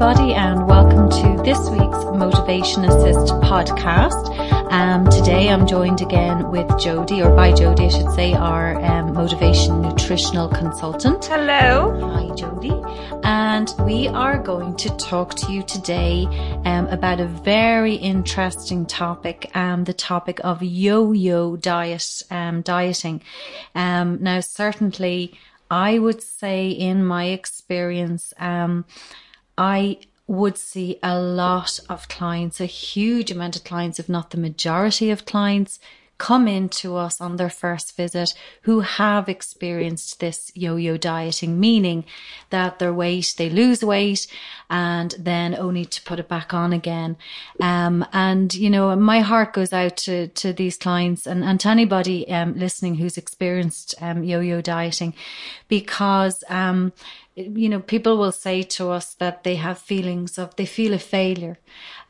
everybody, and welcome to this week's Motivation Assist podcast. Um, today I'm joined again with Jody, or by Jody, I should say, our um, motivation nutritional consultant. Hello. Hi, Jody. And we are going to talk to you today um, about a very interesting topic, um, the topic of yo-yo diet, um, dieting. Um, now, certainly, I would say in my experience, um, I would see a lot of clients, a huge amount of clients, if not the majority of clients, come in to us on their first visit who have experienced this yo-yo dieting, meaning that their weight, they lose weight and then only to put it back on again. Um, and, you know, my heart goes out to, to these clients and, and to anybody, um, listening who's experienced, um, yo-yo dieting because, um, you know, people will say to us that they have feelings of, they feel a failure.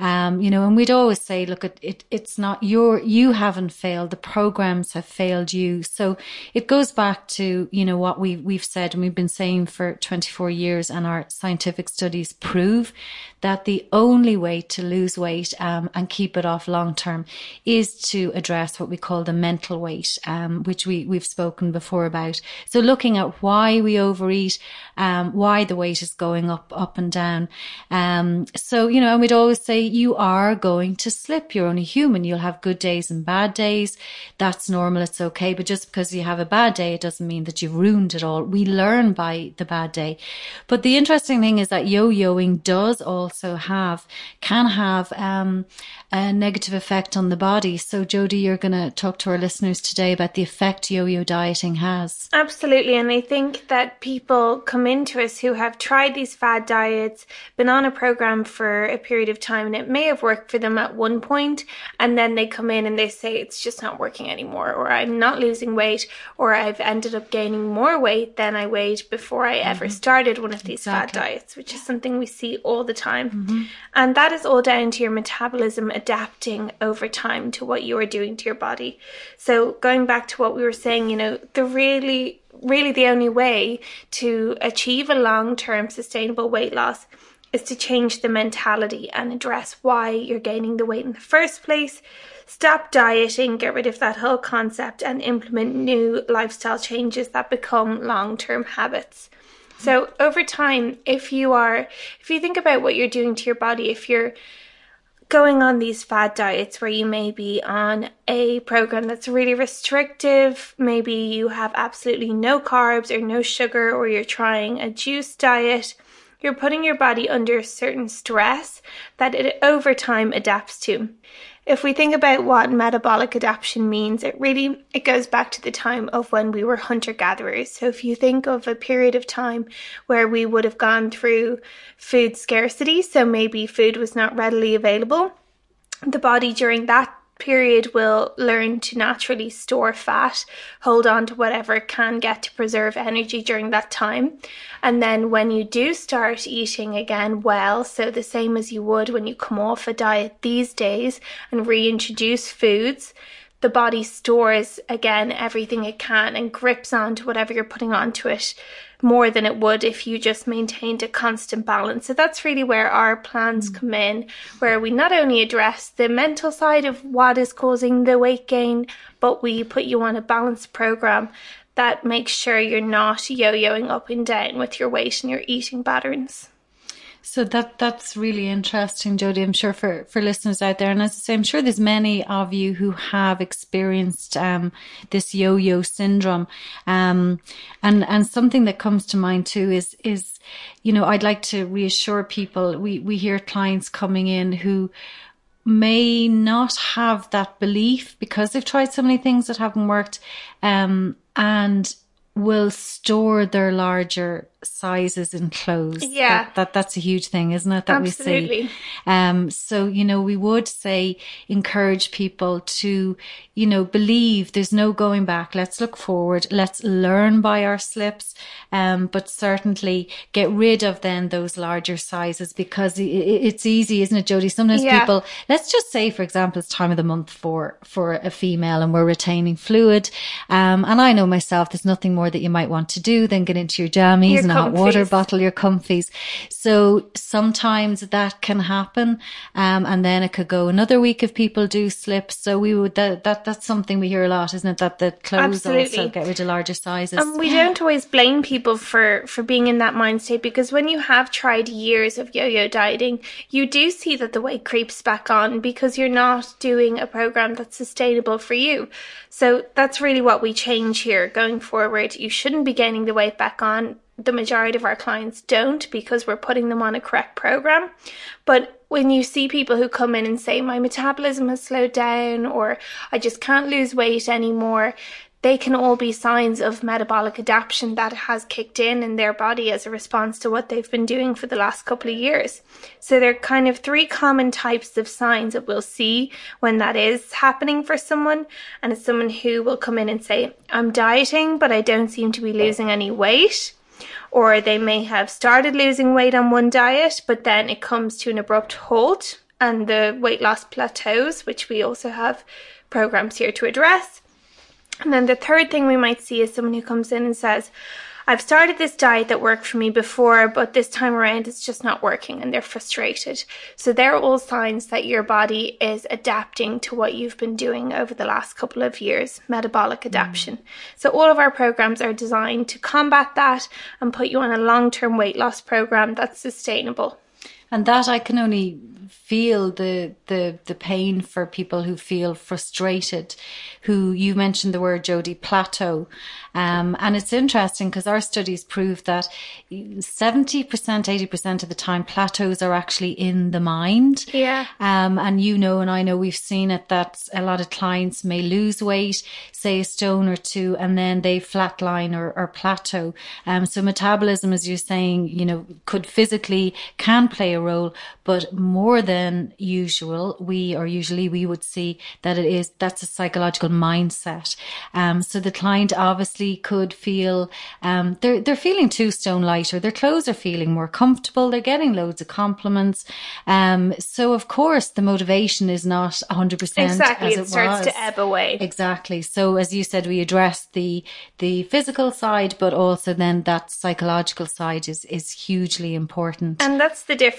Um, you know, and we'd always say, look, it, it, it's not your, you haven't failed. The programs have failed you. So it goes back to, you know, what we, we've said and we've been saying for 24 years and our scientific studies prove that the only way to lose weight, um, and keep it off long term is to address what we call the mental weight, um, which we, we've spoken before about. So looking at why we overeat, um, why the weight is going up, up and down. Um, so, you know, and we'd always say you are going to slip. You're only human. You'll have good days and bad days. That's normal. It's okay. But just because you have a bad day, it doesn't mean that you've ruined it all. We learn by the bad day. But the interesting thing is that yo-yoing does also have, can have, um, a negative effect on the body. So Jody, you're going to talk to our listeners today about the effect yo-yo dieting has. Absolutely. And I think that people come into us who have tried these fad diets, been on a program for a period of time, and it may have worked for them at one point, and then they come in and they say it's just not working anymore, or I'm not losing weight, or I've ended up gaining more weight than I weighed before I ever mm-hmm. started one of these exactly. fad diets, which is something we see all the time. Mm-hmm. And that is all down to your metabolism adapting over time to what you are doing to your body. So going back to what we were saying, you know, the really really the only way to achieve a long-term sustainable weight loss is to change the mentality and address why you're gaining the weight in the first place. Stop dieting, get rid of that whole concept, and implement new lifestyle changes that become long term habits. So, over time, if you are, if you think about what you're doing to your body, if you're going on these fad diets where you may be on a program that's really restrictive, maybe you have absolutely no carbs or no sugar, or you're trying a juice diet, you're putting your body under a certain stress that it over time adapts to. If we think about what metabolic adaptation means, it really it goes back to the time of when we were hunter gatherers. So if you think of a period of time where we would have gone through food scarcity, so maybe food was not readily available, the body during that period will learn to naturally store fat, hold on to whatever it can get to preserve energy during that time. And then when you do start eating again well, so the same as you would when you come off a diet these days and reintroduce foods, the body stores again everything it can and grips onto whatever you're putting onto it more than it would if you just maintained a constant balance. So that's really where our plans mm. come in, where we not only address the mental side of what is causing the weight gain, but we put you on a balanced program that makes sure you're not yo yoing up and down with your weight and your eating patterns. So that that's really interesting, Jody. I'm sure for for listeners out there, and as I say, I'm sure there's many of you who have experienced um, this yo-yo syndrome. Um, and and something that comes to mind too is is you know I'd like to reassure people. We we hear clients coming in who may not have that belief because they've tried so many things that haven't worked, um, and will store their larger sizes in clothes. Yeah. That, that, that's a huge thing, isn't it? That Absolutely. we see. Um, so, you know, we would say encourage people to, you know, believe there's no going back. Let's look forward. Let's learn by our slips. Um, but certainly get rid of then those larger sizes because it's easy, isn't it, Jody? Sometimes yeah. people, let's just say, for example, it's time of the month for, for a female and we're retaining fluid. Um, and I know myself, there's nothing more that you might want to do than get into your jammies in hot water bottle, your comfies. So sometimes that can happen. Um, and then it could go another week if people do slip. So we would, that, that that's something we hear a lot, isn't it? That the clothes Absolutely. also get rid of larger sizes. And we don't always blame people for, for being in that mind state because when you have tried years of yo-yo dieting, you do see that the weight creeps back on because you're not doing a program that's sustainable for you. So that's really what we change here going forward. You shouldn't be gaining the weight back on. The majority of our clients don't because we're putting them on a correct program. But when you see people who come in and say, my metabolism has slowed down or I just can't lose weight anymore, they can all be signs of metabolic adaptation that has kicked in in their body as a response to what they've been doing for the last couple of years. So there are kind of three common types of signs that we'll see when that is happening for someone. And it's someone who will come in and say, I'm dieting, but I don't seem to be losing any weight. Or they may have started losing weight on one diet, but then it comes to an abrupt halt and the weight loss plateaus, which we also have programs here to address. And then the third thing we might see is someone who comes in and says, I've started this diet that worked for me before, but this time around it's just not working and they're frustrated. So they're all signs that your body is adapting to what you've been doing over the last couple of years, metabolic adaptation. Mm. So all of our programs are designed to combat that and put you on a long-term weight loss program that's sustainable. And that I can only feel the the the pain for people who feel frustrated who you mentioned the word Jody plateau um, and it's interesting because our studies prove that 70% 80% of the time plateaus are actually in the mind. Yeah. Um, and you know and I know we've seen it that a lot of clients may lose weight say a stone or two and then they flatline or, or plateau. Um, so metabolism as you're saying you know could physically can play a role but more than usual, we or usually we would see that it is that's a psychological mindset. Um, so the client obviously could feel um, they're they're feeling two stone lighter. Their clothes are feeling more comfortable. They're getting loads of compliments. Um, so of course the motivation is not hundred percent. Exactly, it, it starts was. to ebb away. Exactly. So as you said, we address the the physical side, but also then that psychological side is is hugely important. And that's the difference,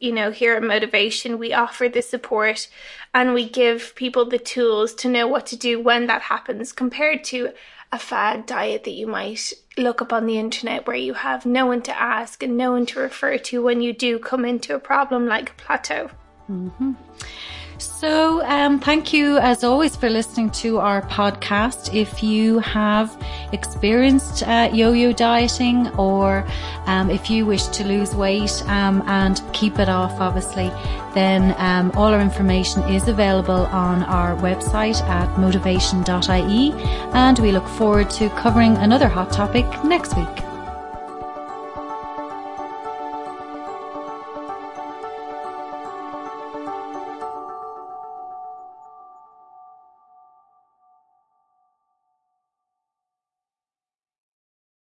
you know, here at motivation we offer the support and we give people the tools to know what to do when that happens compared to a fad diet that you might look up on the internet where you have no one to ask and no one to refer to when you do come into a problem like a plateau. Mm-hmm. So, um, thank you as always for listening to our podcast. If you have experienced uh, yo-yo dieting or um, if you wish to lose weight um, and keep it off, obviously, then um, all our information is available on our website at motivation.ie and we look forward to covering another hot topic next week.